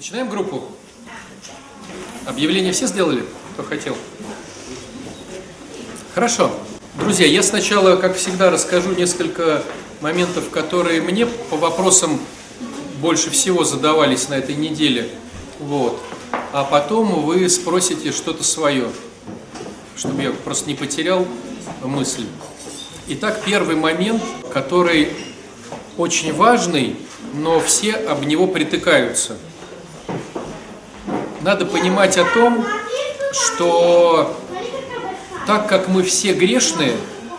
Начинаем группу. Объявление все сделали, кто хотел? Хорошо. Друзья, я сначала, как всегда, расскажу несколько моментов, которые мне по вопросам больше всего задавались на этой неделе. Вот. А потом вы спросите что-то свое, чтобы я просто не потерял мысль. Итак, первый момент, который очень важный, но все об него притыкаются. Надо понимать о том, что так как мы все грешные,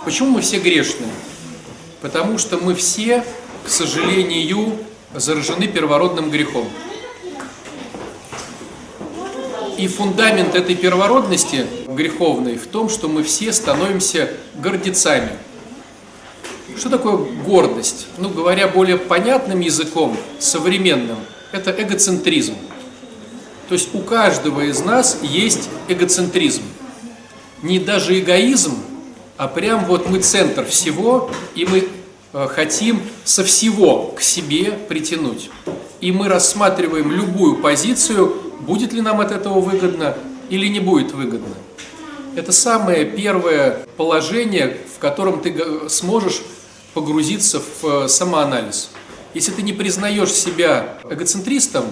почему мы все грешные? Потому что мы все, к сожалению, заражены первородным грехом. И фундамент этой первородности греховной в том, что мы все становимся гордецами. Что такое гордость? Ну, говоря более понятным языком, современным, это эгоцентризм. То есть у каждого из нас есть эгоцентризм. Не даже эгоизм, а прям вот мы центр всего, и мы э, хотим со всего к себе притянуть. И мы рассматриваем любую позицию, будет ли нам от этого выгодно или не будет выгодно. Это самое первое положение, в котором ты сможешь погрузиться в э, самоанализ. Если ты не признаешь себя эгоцентристом,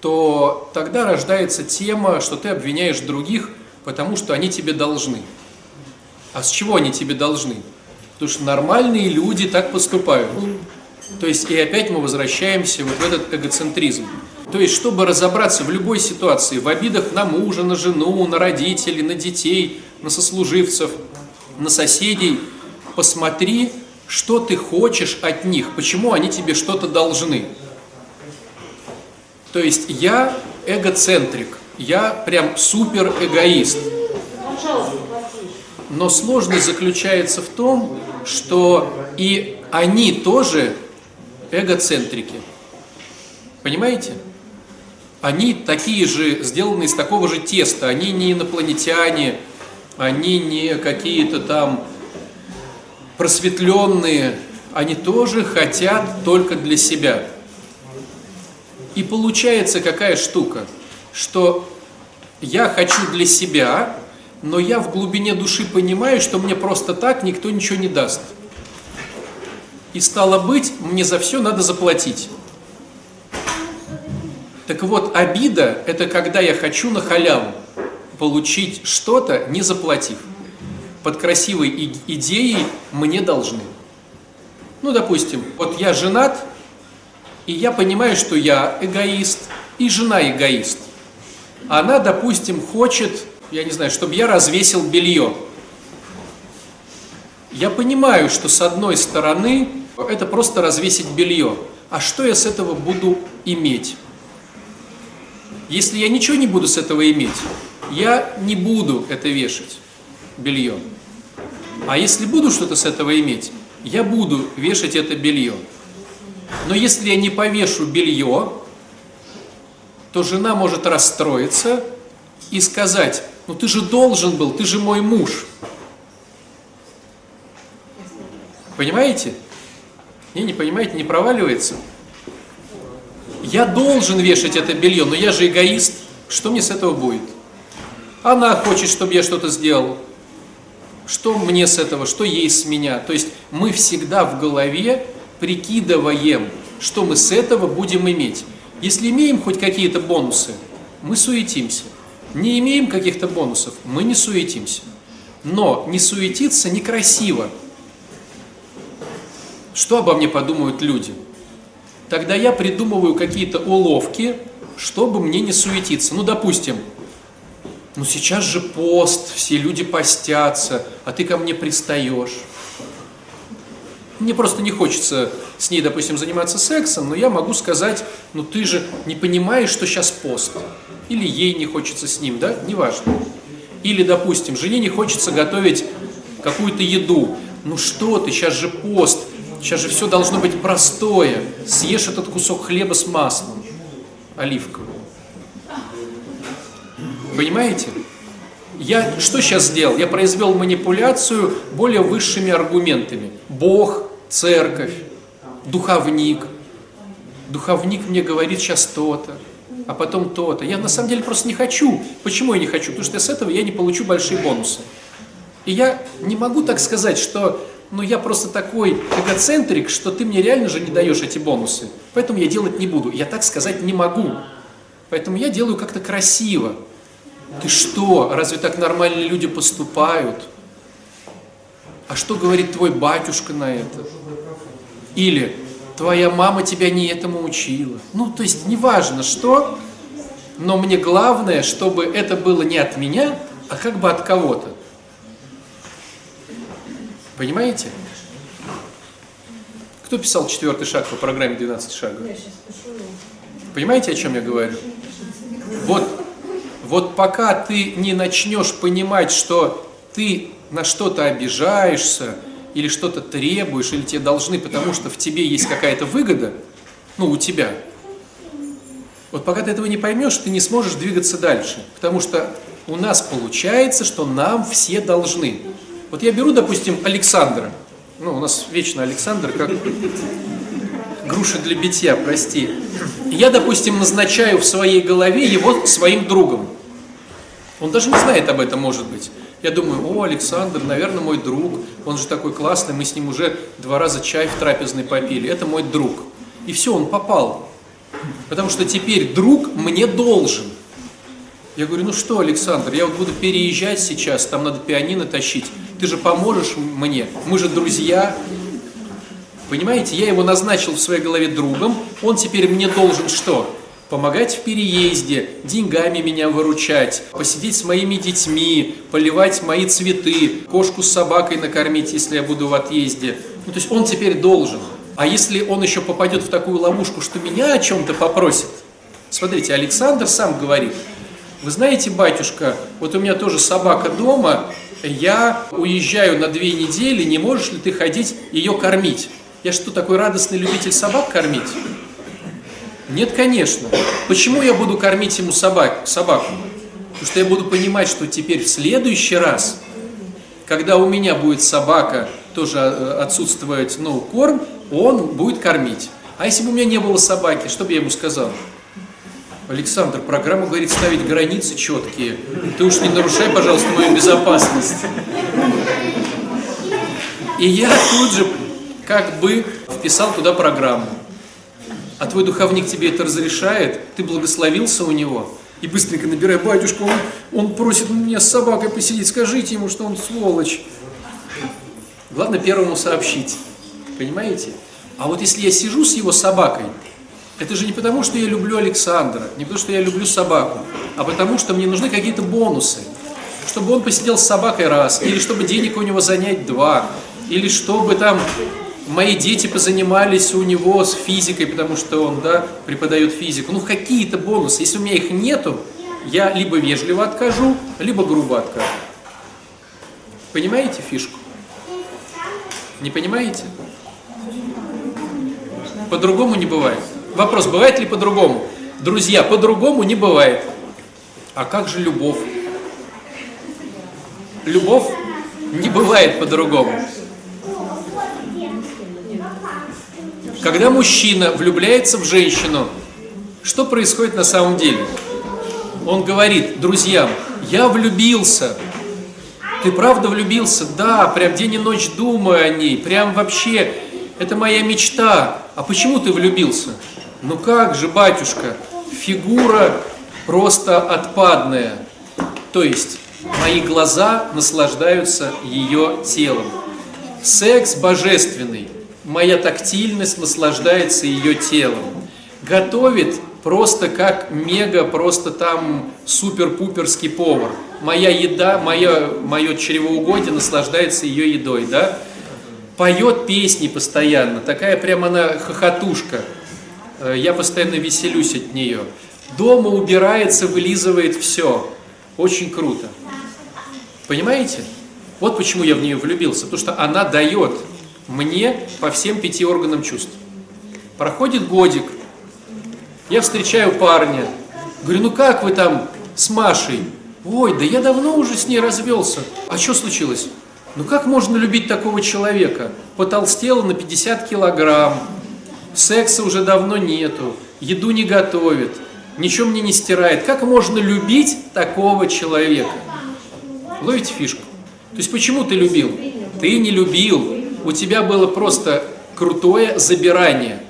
то тогда рождается тема, что ты обвиняешь других, потому что они тебе должны. А с чего они тебе должны? Потому что нормальные люди так поступают. То есть и опять мы возвращаемся вот в этот эгоцентризм. То есть, чтобы разобраться в любой ситуации, в обидах на мужа, на жену, на родителей, на детей, на сослуживцев, на соседей, посмотри, что ты хочешь от них, почему они тебе что-то должны. То есть я эгоцентрик, я прям супер эгоист. Но сложность заключается в том, что и они тоже эгоцентрики. Понимаете? Они такие же, сделаны из такого же теста. Они не инопланетяне, они не какие-то там просветленные, они тоже хотят только для себя. И получается какая штука, что я хочу для себя, но я в глубине души понимаю, что мне просто так никто ничего не даст. И стало быть, мне за все надо заплатить. Так вот, обида – это когда я хочу на халяву получить что-то, не заплатив под красивой идеей мне должны. Ну, допустим, вот я женат, и я понимаю, что я эгоист, и жена эгоист. Она, допустим, хочет, я не знаю, чтобы я развесил белье. Я понимаю, что с одной стороны это просто развесить белье. А что я с этого буду иметь? Если я ничего не буду с этого иметь, я не буду это вешать белье. А если буду что-то с этого иметь, я буду вешать это белье. Но если я не повешу белье, то жена может расстроиться и сказать, ну ты же должен был, ты же мой муж. Понимаете? Не, не понимаете, не проваливается? Я должен вешать это белье, но я же эгоист. Что мне с этого будет? Она хочет, чтобы я что-то сделал. Что мне с этого, что ей с меня? То есть мы всегда в голове прикидываем, что мы с этого будем иметь. Если имеем хоть какие-то бонусы, мы суетимся. Не имеем каких-то бонусов, мы не суетимся. Но не суетиться некрасиво. Что обо мне подумают люди? Тогда я придумываю какие-то уловки, чтобы мне не суетиться. Ну, допустим, ну сейчас же пост, все люди постятся, а ты ко мне пристаешь. Мне просто не хочется с ней, допустим, заниматься сексом, но я могу сказать, ну ты же не понимаешь, что сейчас пост. Или ей не хочется с ним, да, неважно. Или, допустим, жене не хочется готовить какую-то еду. Ну что ты, сейчас же пост, сейчас же все должно быть простое. Съешь этот кусок хлеба с маслом оливковым. Понимаете? Я что сейчас сделал? Я произвел манипуляцию более высшими аргументами. Бог, церковь, духовник. Духовник мне говорит сейчас то-то. а потом то-то. Я на самом деле просто не хочу. Почему я не хочу? Потому что с этого я не получу большие бонусы. И я не могу так сказать, что ну я просто такой эгоцентрик, что ты мне реально же не даешь эти бонусы. Поэтому я делать не буду. Я так сказать не могу. Поэтому я делаю как-то красиво. Ты что, разве так нормальные люди поступают? А что говорит твой батюшка на это? Или твоя мама тебя не этому учила. Ну, то есть неважно что, но мне главное, чтобы это было не от меня, а как бы от кого-то. Понимаете? Кто писал четвертый шаг по программе 12 шагов? Понимаете, о чем я говорю? Вот, вот пока ты не начнешь понимать, что ты на что-то обижаешься, или что-то требуешь, или тебе должны, потому что в тебе есть какая-то выгода, ну, у тебя. Вот пока ты этого не поймешь, ты не сможешь двигаться дальше. Потому что у нас получается, что нам все должны. Вот я беру, допустим, Александра. Ну, у нас вечно Александр, как груша для битья, прости. я, допустим, назначаю в своей голове его своим другом. Он даже не знает об этом, может быть. Я думаю, о, Александр, наверное, мой друг, он же такой классный, мы с ним уже два раза чай в трапезной попили, это мой друг. И все, он попал. Потому что теперь друг мне должен. Я говорю, ну что, Александр, я вот буду переезжать сейчас, там надо пианино тащить. Ты же поможешь мне, мы же друзья. Понимаете, я его назначил в своей голове другом, он теперь мне должен что? Помогать в переезде, деньгами меня выручать, посидеть с моими детьми, поливать мои цветы, кошку с собакой накормить, если я буду в отъезде. Ну, то есть он теперь должен. А если он еще попадет в такую ловушку, что меня о чем-то попросит? Смотрите, Александр сам говорит, вы знаете, батюшка, вот у меня тоже собака дома, я уезжаю на две недели, не можешь ли ты ходить ее кормить? Я что, такой радостный любитель собак кормить? Нет, конечно. Почему я буду кормить ему собак, собаку? Потому что я буду понимать, что теперь в следующий раз, когда у меня будет собака, тоже э, отсутствовать ну, корм, он будет кормить. А если бы у меня не было собаки, что бы я ему сказал? Александр, программа говорит ставить границы четкие. Ты уж не нарушай, пожалуйста, мою безопасность. И я тут же как бы вписал туда программу а твой духовник тебе это разрешает, ты благословился у него, и быстренько набирай, батюшка, он, он просит меня с собакой посидеть, скажите ему, что он сволочь. Главное первому сообщить, понимаете? А вот если я сижу с его собакой, это же не потому, что я люблю Александра, не потому, что я люблю собаку, а потому, что мне нужны какие-то бонусы. Чтобы он посидел с собакой раз, или чтобы денег у него занять два, или чтобы там мои дети позанимались у него с физикой, потому что он да, преподает физику. Ну, какие-то бонусы. Если у меня их нету, я либо вежливо откажу, либо грубо откажу. Понимаете фишку? Не понимаете? По-другому не бывает. Вопрос, бывает ли по-другому? Друзья, по-другому не бывает. А как же любовь? Любовь не бывает по-другому. Когда мужчина влюбляется в женщину, что происходит на самом деле? Он говорит друзьям, я влюбился. Ты правда влюбился? Да, прям день и ночь думаю о ней, прям вообще, это моя мечта. А почему ты влюбился? Ну как же, батюшка, фигура просто отпадная. То есть, мои глаза наслаждаются ее телом. Секс божественный моя тактильность наслаждается ее телом. Готовит просто как мега, просто там супер-пуперский повар. Моя еда, мое, мое чревоугодие наслаждается ее едой, да? Поет песни постоянно, такая прям она хохотушка. Э, я постоянно веселюсь от нее. Дома убирается, вылизывает все. Очень круто. Понимаете? Вот почему я в нее влюбился. Потому что она дает мне по всем пяти органам чувств. Проходит годик, я встречаю парня, говорю, ну как вы там с Машей? Ой, да я давно уже с ней развелся. А что случилось? Ну как можно любить такого человека? Потолстела на 50 килограмм, секса уже давно нету, еду не готовит, ничего мне не стирает. Как можно любить такого человека? Ловите фишку. То есть почему ты любил? Ты не любил. У тебя было просто крутое забирание.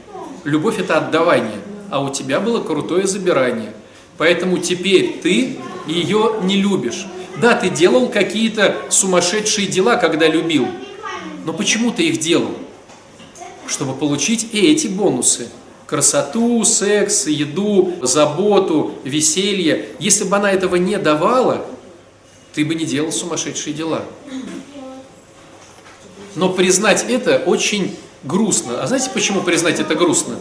Любовь это отдавание. А у тебя было крутое забирание. Поэтому теперь ты ее не любишь. Да, ты делал какие-то сумасшедшие дела, когда любил. Но почему ты их делал? Чтобы получить и эти бонусы. Красоту, секс, еду, заботу, веселье. Если бы она этого не давала, ты бы не делал сумасшедшие дела. Но признать это очень грустно. А знаете, почему признать это грустно?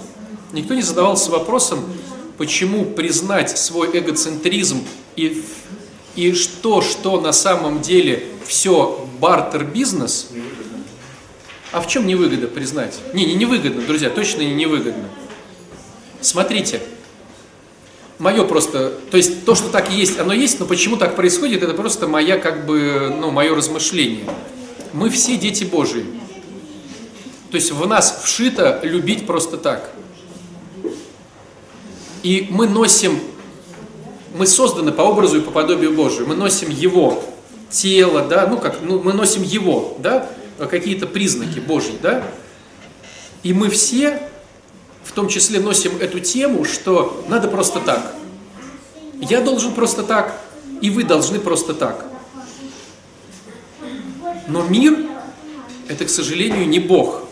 Никто не задавался вопросом, почему признать свой эгоцентризм и, и что, что на самом деле все бартер-бизнес, а в чем невыгода признать? Не, не невыгодно, друзья, точно не невыгодно. Смотрите, мое просто, то есть то, что так есть, оно есть, но почему так происходит, это просто моя, как бы, ну, мое размышление. Мы все дети Божии. То есть в нас вшито любить просто так. И мы носим, мы созданы по образу и по подобию Божию. Мы носим Его тело, да, ну как, ну, мы носим Его, да, какие-то признаки Божьи, да. И мы все, в том числе, носим эту тему, что надо просто так. Я должен просто так, и вы должны просто так. Но мир – это, к сожалению, не Бог.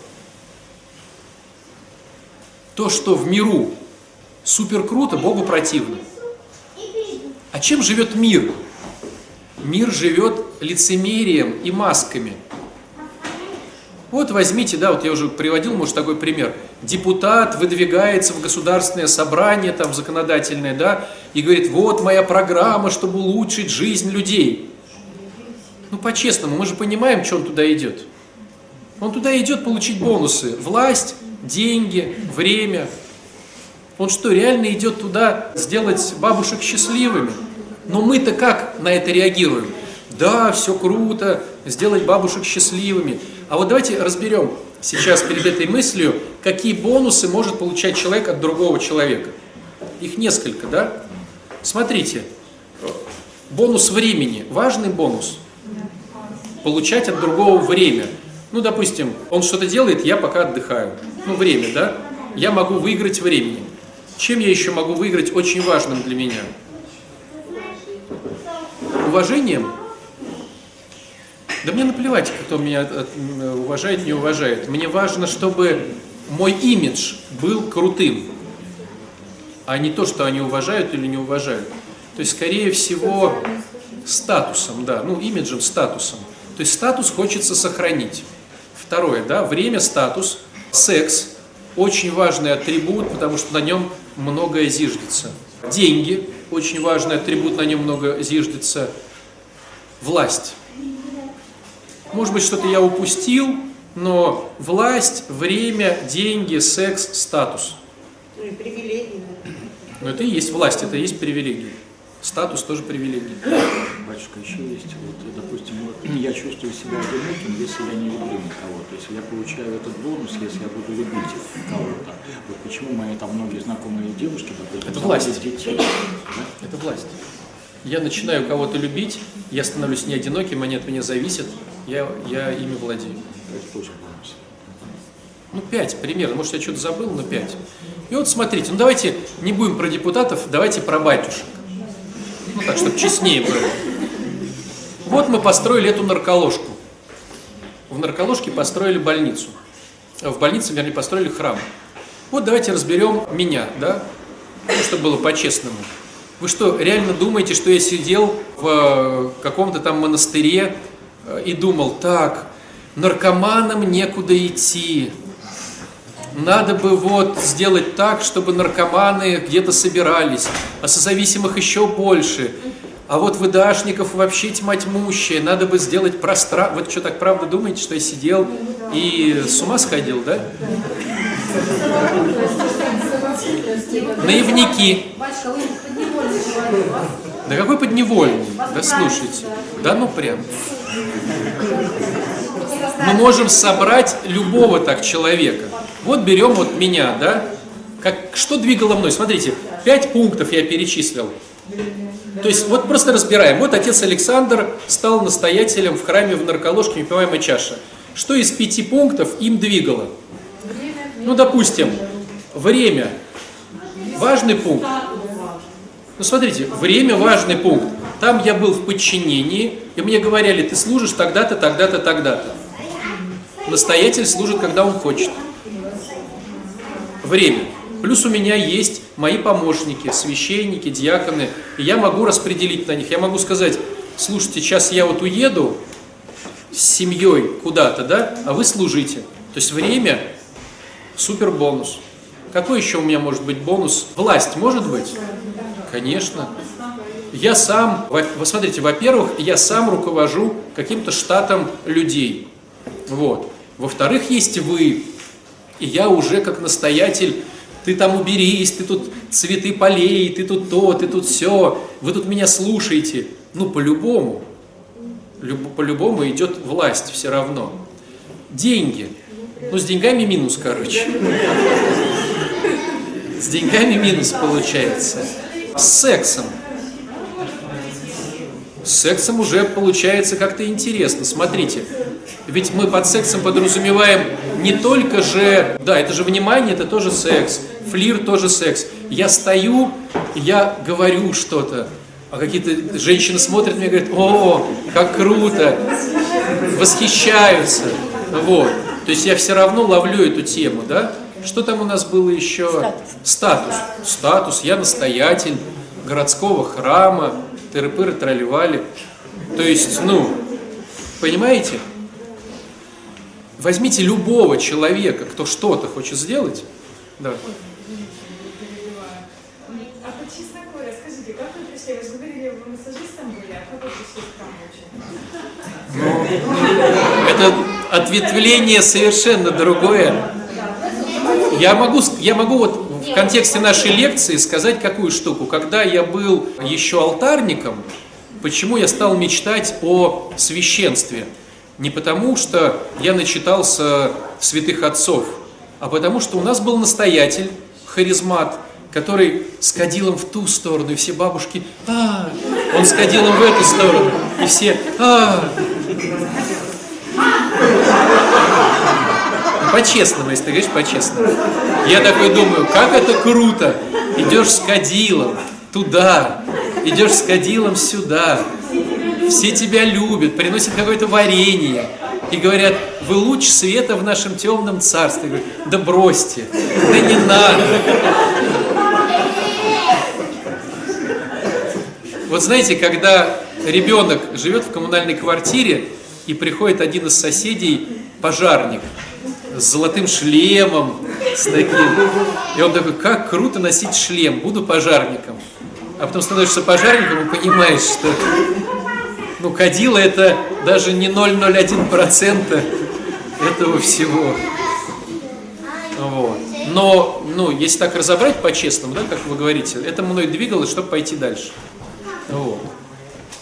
То, что в миру супер круто, Богу противно. А чем живет мир? Мир живет лицемерием и масками. Вот возьмите, да, вот я уже приводил, может, такой пример. Депутат выдвигается в государственное собрание, там, законодательное, да, и говорит, вот моя программа, чтобы улучшить жизнь людей. Ну, по-честному, мы же понимаем, что он туда идет. Он туда идет получить бонусы. Власть, деньги, время, он что, реально идет туда сделать бабушек счастливыми? Но мы-то как на это реагируем? Да, все круто, сделать бабушек счастливыми. А вот давайте разберем сейчас перед этой мыслью, какие бонусы может получать человек от другого человека. Их несколько, да? Смотрите, бонус времени, важный бонус. Получать от другого время. Ну, допустим, он что-то делает, я пока отдыхаю. Ну, время, да? Я могу выиграть времени. Чем я еще могу выиграть очень важным для меня? Уважением? Да мне наплевать, кто меня уважает, не уважает. Мне важно, чтобы мой имидж был крутым, а не то, что они уважают или не уважают. То есть, скорее всего, статусом, да, ну, имиджем, статусом. То есть, статус хочется сохранить. Второе, да, время, статус, секс, очень важный атрибут, потому что на нем многое зиждется. Деньги, очень важный атрибут, на нем много зиждется. Власть. Может быть, что-то я упустил, но власть, время, деньги, секс, статус. Ну и привилегии. Но это и есть власть, это и есть привилегии. Статус тоже привилегия. Батюшка, еще есть, вот, допустим, вот, я чувствую себя одиноким, если я не люблю никого. То есть я получаю этот бонус, если я буду любить кого-то. Вот почему мои там многие знакомые девушки, допустим, Это власть. детей. Да? Это власть. Я начинаю кого-то любить, я становлюсь не одиноким, они от меня зависят, я, я ими владею. Это тоже бонус. Ну, пять примерно, может, я что-то забыл, но пять. И вот смотрите, ну давайте не будем про депутатов, давайте про батюшек. Ну так, чтобы честнее было. Вот мы построили эту нарколожку. В нарколожке построили больницу. В больнице, вернее, построили храм. Вот давайте разберем меня, да? Ну, чтобы было по-честному. Вы что, реально думаете, что я сидел в э, каком-то там монастыре э, и думал, так, наркоманам некуда идти, надо бы вот сделать так, чтобы наркоманы где-то собирались, а созависимых еще больше. А вот выдашников вообще тьма тьмущая, надо бы сделать пространство. Вот что, так правда думаете, что я сидел и с ума сходил, да? Наивники. Да какой подневольный? Да слушайте. Да ну прям. Мы можем собрать любого так человека. Вот берем вот меня, да? Как, что двигало мной? Смотрите, пять пунктов я перечислил. То есть вот просто разбираем. Вот отец Александр стал настоятелем в храме в нарколожке «Непиваемая чаша». Что из пяти пунктов им двигало? Ну, допустим, время. Важный пункт. Ну, смотрите, время важный пункт. Там я был в подчинении, и мне говорили, ты служишь тогда-то, тогда-то, тогда-то. Настоятель служит, когда он хочет. Время. Плюс у меня есть мои помощники, священники, диаконы, и я могу распределить на них. Я могу сказать, слушайте, сейчас я вот уеду с семьей куда-то, да, а вы служите. То есть время – супер бонус. Какой еще у меня может быть бонус? Власть может быть? Конечно. Я сам, вы смотрите, во-первых, я сам руковожу каким-то штатом людей. Вот. Во-вторых, есть вы. И я уже как настоятель, ты там уберись, ты тут цветы полей, ты тут то, ты тут все, вы тут меня слушаете. Ну, по-любому. По-любому идет власть все равно. Деньги. Ну, с деньгами минус, короче. С деньгами минус получается. С сексом. С сексом уже получается как-то интересно. Смотрите, ведь мы под сексом подразумеваем не только же, да, это же внимание, это тоже секс, флир тоже секс. Я стою, я говорю что-то, а какие-то женщины смотрят меня и говорят, о, как круто, восхищаются. Вот. То есть я все равно ловлю эту тему, да? Что там у нас было еще? Статус. Статус. Статус. Я настоятель городского храма, тыры-пыры, тролливали. То есть, ну, понимаете? Возьмите любого человека, кто что-то хочет сделать. Да. А по чесноку расскажите, как вы пришли? Вы же говорили, вы массажистом были, а как вы пришли к Ну, это ответвление совершенно другое. Я могу, я могу вот в контексте нашей лекции сказать какую штуку. Когда я был еще алтарником, почему я стал мечтать о священстве? Не потому, что я начитался святых отцов, а потому, что у нас был настоятель, харизмат, который с кадилом в ту сторону, и все бабушки, а, он с кадилом в эту сторону, и все, а, по-честному, если ты говоришь по-честному. Я такой думаю, как это круто. Идешь с кадилом туда, идешь с кадилом сюда. Все тебя любят, приносят какое-то варенье. И говорят, вы луч света в нашем темном царстве. Я да бросьте, да не надо. Вот знаете, когда ребенок живет в коммунальной квартире, и приходит один из соседей, пожарник, с золотым шлемом, с таким. И он такой, как круто носить шлем, буду пожарником. А потом становишься пожарником и понимаешь, что ну, кадила это даже не 0,01% этого всего. Вот. Но, ну, если так разобрать по-честному, да, как вы говорите, это мной двигалось, чтобы пойти дальше. Вот.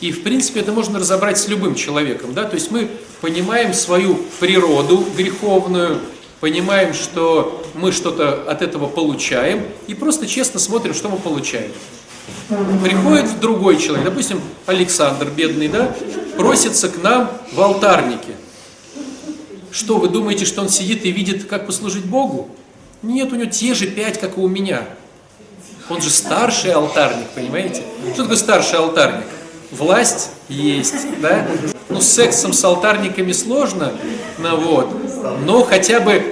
И, в принципе, это можно разобрать с любым человеком. Да? То есть мы понимаем свою природу греховную, понимаем, что мы что-то от этого получаем, и просто честно смотрим, что мы получаем. Приходит другой человек, допустим, Александр, бедный, да, просится к нам в алтарнике. Что, вы думаете, что он сидит и видит, как послужить Богу? Нет, у него те же пять, как и у меня. Он же старший алтарник, понимаете? Что такое старший алтарник? власть есть, да? Ну, с сексом с алтарниками сложно, ну вот, но хотя бы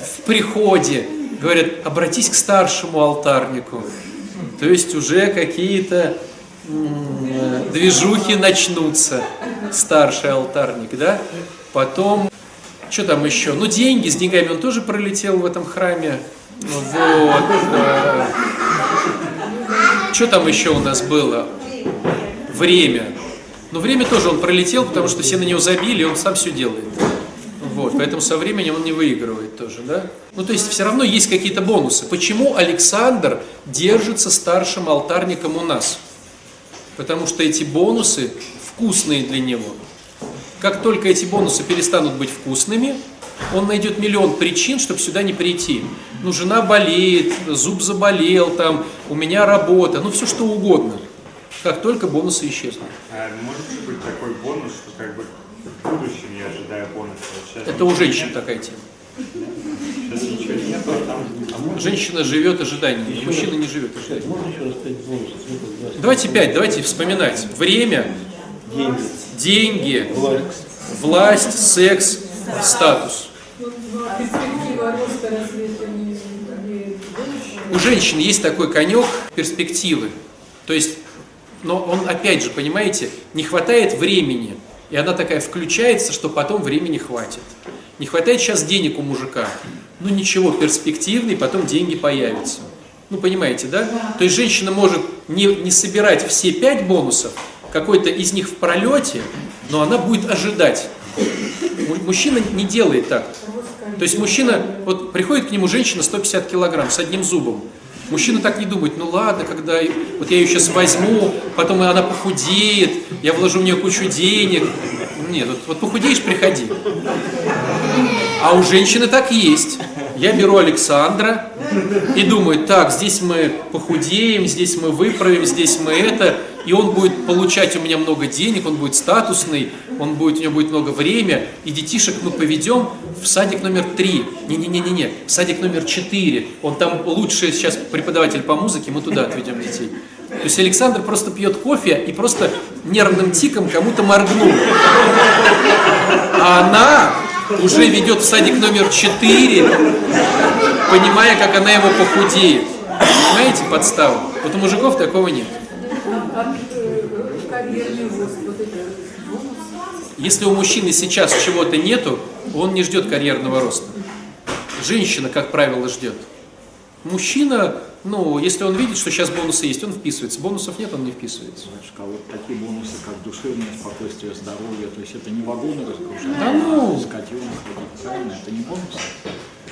в приходе говорят, обратись к старшему алтарнику. То есть уже какие-то движухи начнутся, старший алтарник, да? Потом, что там еще? Ну, деньги, с деньгами он тоже пролетел в этом храме. Вот. Что там еще у нас было? время. Но время тоже он пролетел, потому что все на него забили, и он сам все делает. Вот, поэтому со временем он не выигрывает тоже, да? Ну, то есть все равно есть какие-то бонусы. Почему Александр держится старшим алтарником у нас? Потому что эти бонусы вкусные для него. Как только эти бонусы перестанут быть вкусными, Он найдет миллион причин, чтобы сюда не прийти. Ну, жена болеет, зуб заболел, там, у меня работа, ну, все что угодно. Как только бонусы исчезнут. А может быть такой бонус, что как бы в будущем я ожидаю бонуса? Сейчас Это у женщин такая тема. Сейчас ничего нет, а там Женщина живет ожиданиями, мужчина не живет ожиданиями. Можно еще раз? Два. Давайте пять, давайте вспоминать. Время, Деньги. деньги, Власть. власть, секс, статус. У женщин есть такой конек перспективы. То есть, но он опять же, понимаете, не хватает времени. И она такая включается, что потом времени хватит. Не хватает сейчас денег у мужика. Ну ничего, перспективный, потом деньги появятся. Ну понимаете, да? То есть женщина может не, не собирать все пять бонусов, какой-то из них в пролете, но она будет ожидать. Му- Мужчина не делает так. То есть мужчина, вот приходит к нему женщина 150 килограмм с одним зубом. Мужчина так не думает, ну ладно, когда вот я ее сейчас возьму, потом она похудеет, я вложу в нее кучу денег. Нет, вот, вот похудеешь, приходи. А у женщины так есть. Я беру Александра и думаю, так, здесь мы похудеем, здесь мы выправим, здесь мы это, и он будет получать у меня много денег, он будет статусный, он будет, у него будет много времени, и детишек мы поведем в садик номер три. Не-не-не-не-не, в садик номер четыре. Он там лучший сейчас преподаватель по музыке, мы туда отведем детей. То есть Александр просто пьет кофе и просто нервным тиком кому-то моргнул. А она уже ведет в садик номер 4, понимая, как она его похудеет. Понимаете подставу? Вот у мужиков такого нет. А э, карьерный рост, вот это бонус. Если у мужчины сейчас чего-то нету, он не ждет карьерного роста. Женщина, как правило, ждет. Мужчина, ну, если он видит, что сейчас бонусы есть, он вписывается. Бонусов нет, он не вписывается. Батюшка, а вот такие бонусы, как душевное спокойствие, здоровье, то есть это не вагоны разгружать, Да ну! а скотину ходить, правильно? Это не бонус?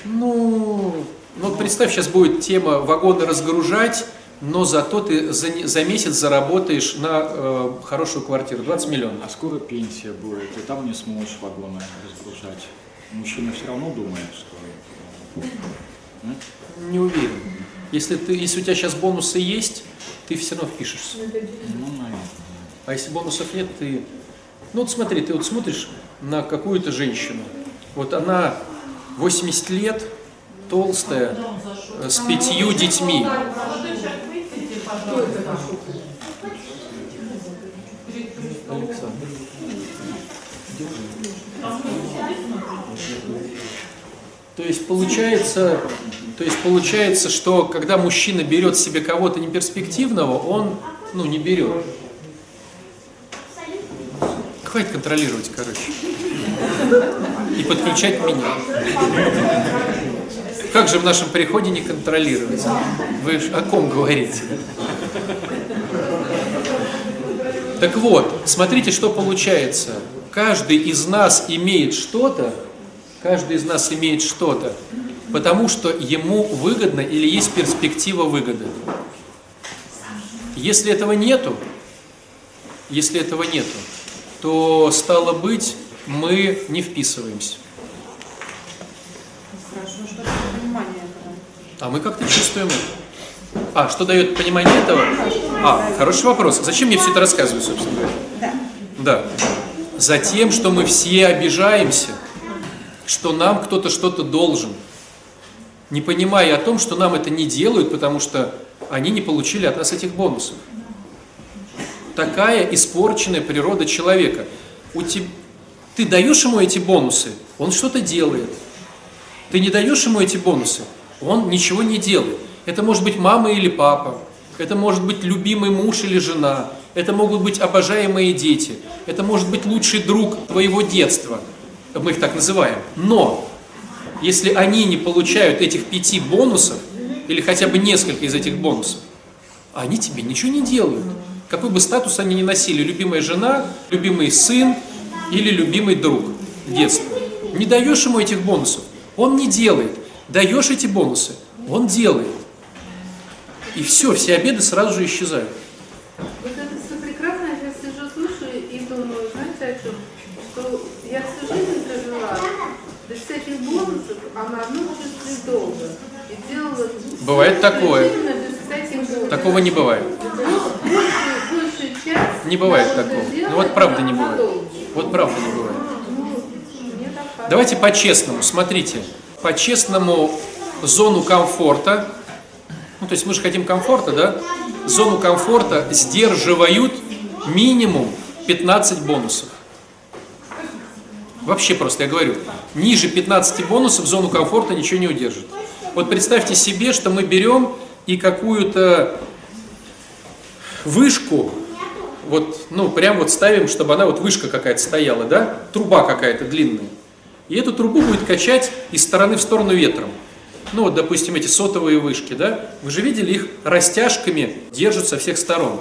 Ну, ну вот представь, сейчас будет тема вагоны разгружать, но зато ты за, за месяц заработаешь на э, хорошую квартиру, 20 миллионов. А скоро пенсия будет, и там не сможешь вагоны разгружать. Мужчина все равно думает, что... Не уверен. Если, ты, если у тебя сейчас бонусы есть, ты все равно впишешься. Ну, наверное. А если бонусов нет, ты... Ну вот смотри, ты вот смотришь на какую-то женщину. Вот она 80 лет, толстая, э, с пятью детьми. Александр. То есть получается, то есть получается, что когда мужчина берет себе кого-то неперспективного, он ну, не берет. Хватит контролировать, короче. И подключать меня. Как же в нашем переходе не контролировать? Вы о ком говорите? Так вот, смотрите, что получается. Каждый из нас имеет что-то, каждый из нас имеет что-то, потому что ему выгодно или есть перспектива выгоды. Если этого нету, если этого нету, то стало быть, мы не вписываемся. Хорошо, что? А мы как-то чувствуем это. А, что дает понимание этого? А, хороший вопрос. Зачем мне все это рассказывать, собственно говоря? Да. Затем, что мы все обижаемся, что нам кто-то что-то должен, не понимая о том, что нам это не делают, потому что они не получили от нас этих бонусов. Такая испорченная природа человека. У теб- Ты даешь ему эти бонусы, он что-то делает. Ты не даешь ему эти бонусы, он ничего не делает. Это может быть мама или папа, это может быть любимый муж или жена, это могут быть обожаемые дети, это может быть лучший друг твоего детства, мы их так называем. Но если они не получают этих пяти бонусов, или хотя бы несколько из этих бонусов, они тебе ничего не делают. Какой бы статус они ни носили, любимая жена, любимый сын или любимый друг в детстве. Не даешь ему этих бонусов, он не делает. Даешь эти бонусы, он делает. И все, все обеды сразу же исчезают. Вот это все прекрасно, я сейчас сижу, слушаю и думаю, знаете о чем? Что я всю жизнь прожила, есть этих бонусов она одну чувствует долго. И делала Бывает такое. без всяких. Такого не бывает. Часть Не бывает такого. Ну вот правда не бывает. Вот правда не бывает. Ну. Давайте по-честному, смотрите, по-честному зону комфорта, ну то есть мы же хотим комфорта, да? Зону комфорта сдерживают минимум 15 бонусов. Вообще просто, я говорю, ниже 15 бонусов зону комфорта ничего не удержит. Вот представьте себе, что мы берем и какую-то вышку, вот, ну, прям вот ставим, чтобы она вот вышка какая-то стояла, да, труба какая-то длинная. И эту трубу будет качать из стороны в сторону ветром. Ну вот, допустим, эти сотовые вышки, да, вы же видели, их растяжками держат со всех сторон.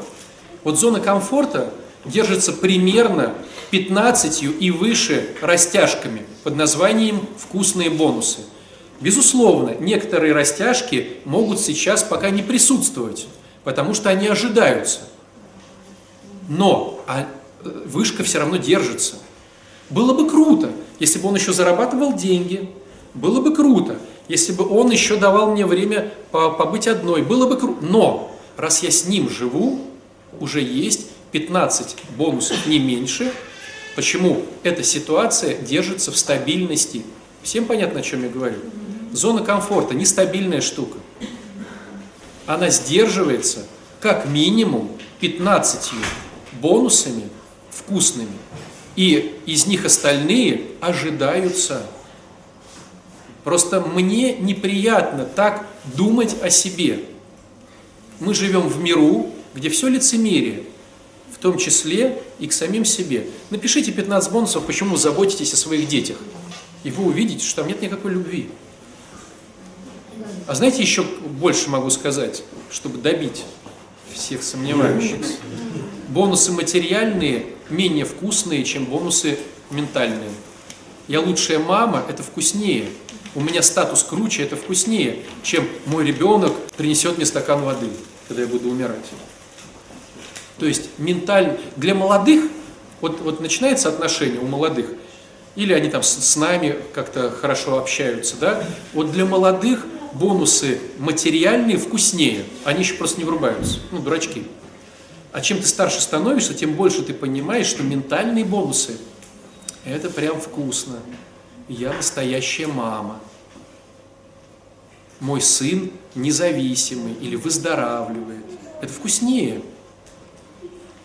Вот зона комфорта держится примерно 15 и выше растяжками под названием «вкусные бонусы». Безусловно, некоторые растяжки могут сейчас пока не присутствовать, потому что они ожидаются. Но а, э, вышка все равно держится. Было бы круто, если бы он еще зарабатывал деньги. Было бы круто, если бы он еще давал мне время по- побыть одной. Было бы круто. Но раз я с ним живу, уже есть 15 бонусов, не меньше. Почему эта ситуация держится в стабильности? Всем понятно, о чем я говорю? Зона комфорта – нестабильная штука. Она сдерживается как минимум 15 бонусами вкусными. И из них остальные ожидаются. Просто мне неприятно так думать о себе. Мы живем в миру, где все лицемерие, в том числе и к самим себе. Напишите 15 бонусов, почему вы заботитесь о своих детях. И вы увидите, что там нет никакой любви. А знаете, еще больше могу сказать, чтобы добить всех сомневающихся. Бонусы материальные менее вкусные, чем бонусы ментальные. Я лучшая мама, это вкуснее. У меня статус круче, это вкуснее, чем мой ребенок принесет мне стакан воды, когда я буду умирать. То есть ментально для молодых, вот, вот начинается отношение у молодых, или они там с, с нами как-то хорошо общаются, да, вот для молодых бонусы материальные вкуснее, они еще просто не врубаются, ну, дурачки. А чем ты старше становишься, тем больше ты понимаешь, что ментальные бонусы – это прям вкусно. Я настоящая мама. Мой сын независимый или выздоравливает. Это вкуснее.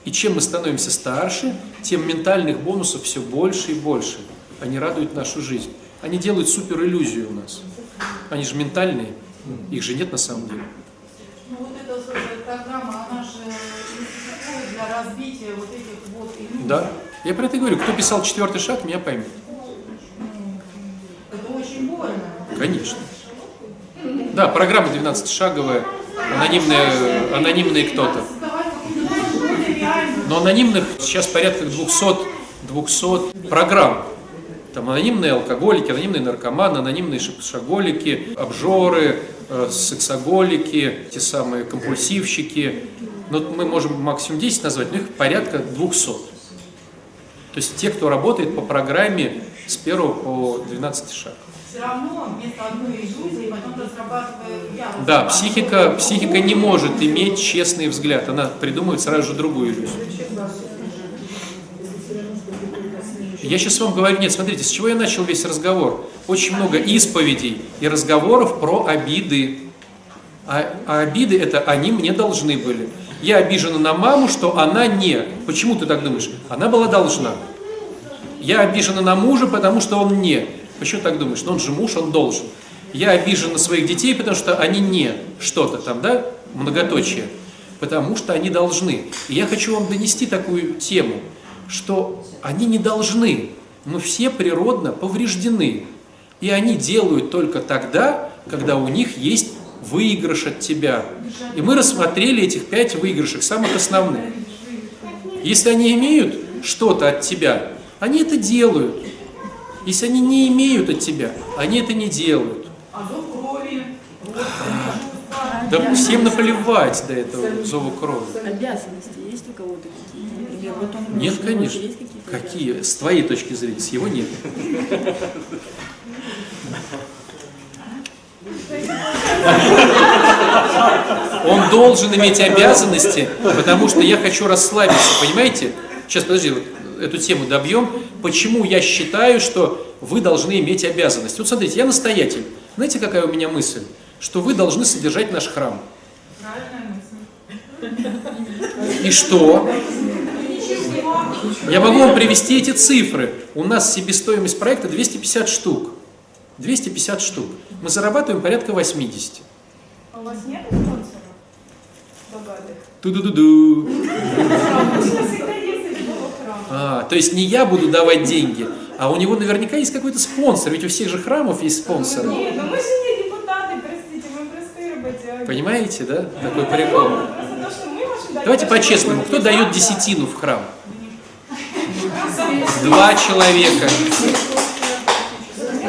И чем мы становимся старше, тем ментальных бонусов все больше и больше. Они радуют нашу жизнь. Они делают супер иллюзию у нас. Они же ментальные, их же нет на самом деле. Развития вот этих вот иллюзий. Да. Я про это и говорю. Кто писал четвертый шаг, меня поймет. Это очень больно. Конечно. Да, программа 12-шаговая, анонимные, анонимные кто-то. Но анонимных сейчас порядка 200, 200 программ. Там анонимные алкоголики, анонимные наркоманы, анонимные шаголики, обжоры, э, сексоголики, те самые компульсивщики. Но мы можем максимум 10 назвать, но их порядка 200. То есть те, кто работает по программе с 1 по 12 шаг. все равно вместо одной иллюзии потом разрабатывая я. Да, психика, психика не может иметь честный взгляд. Она придумывает сразу же другую иллюзию. Я сейчас вам говорю, нет, смотрите, с чего я начал весь разговор. Очень много исповедей и разговоров про обиды. А, а обиды это они мне должны были. Я обижена на маму, что она не. Почему ты так думаешь? Она была должна. Я обижена на мужа, потому что он не. Почему так думаешь? Ну он же муж, он должен. Я обижен на своих детей, потому что они не что-то там, да, многоточие. Потому что они должны. И я хочу вам донести такую тему, что они не должны. Мы все природно повреждены. И они делают только тогда, когда у них есть выигрыш от тебя. И мы рассмотрели этих пять выигрышей, самых основных. Если они имеют что-то от тебя, они это делают. Если они не имеют от тебя, они это не делают. А зов крови. Вот, Да всем наплевать до этого зова крови. Обязанности есть у кого-то какие-то? Вот Нет, конечно. Какие? С твоей точки зрения, с его нет. Он должен иметь обязанности, потому что я хочу расслабиться, понимаете? Сейчас, подожди, вот эту тему добьем. Почему я считаю, что вы должны иметь обязанности? Вот смотрите, я настоятель. Знаете, какая у меня мысль? Что вы должны содержать наш храм. И что? Я могу вам привести эти цифры. У нас себестоимость проекта 250 штук. 250 штук. Мы зарабатываем порядка 80. А у вас нет спонсоров богатых? Ту-ду-ду-ду. Есть любого храма. А, то есть не я буду давать деньги, а у него наверняка есть какой-то спонсор, ведь у всех же храмов есть спонсоры. Нет, ну мы же не депутаты, простите, мы простые работяги. Понимаете, да? Такой прикол. Давайте по-честному, кто дает десятину в храм? Два человека.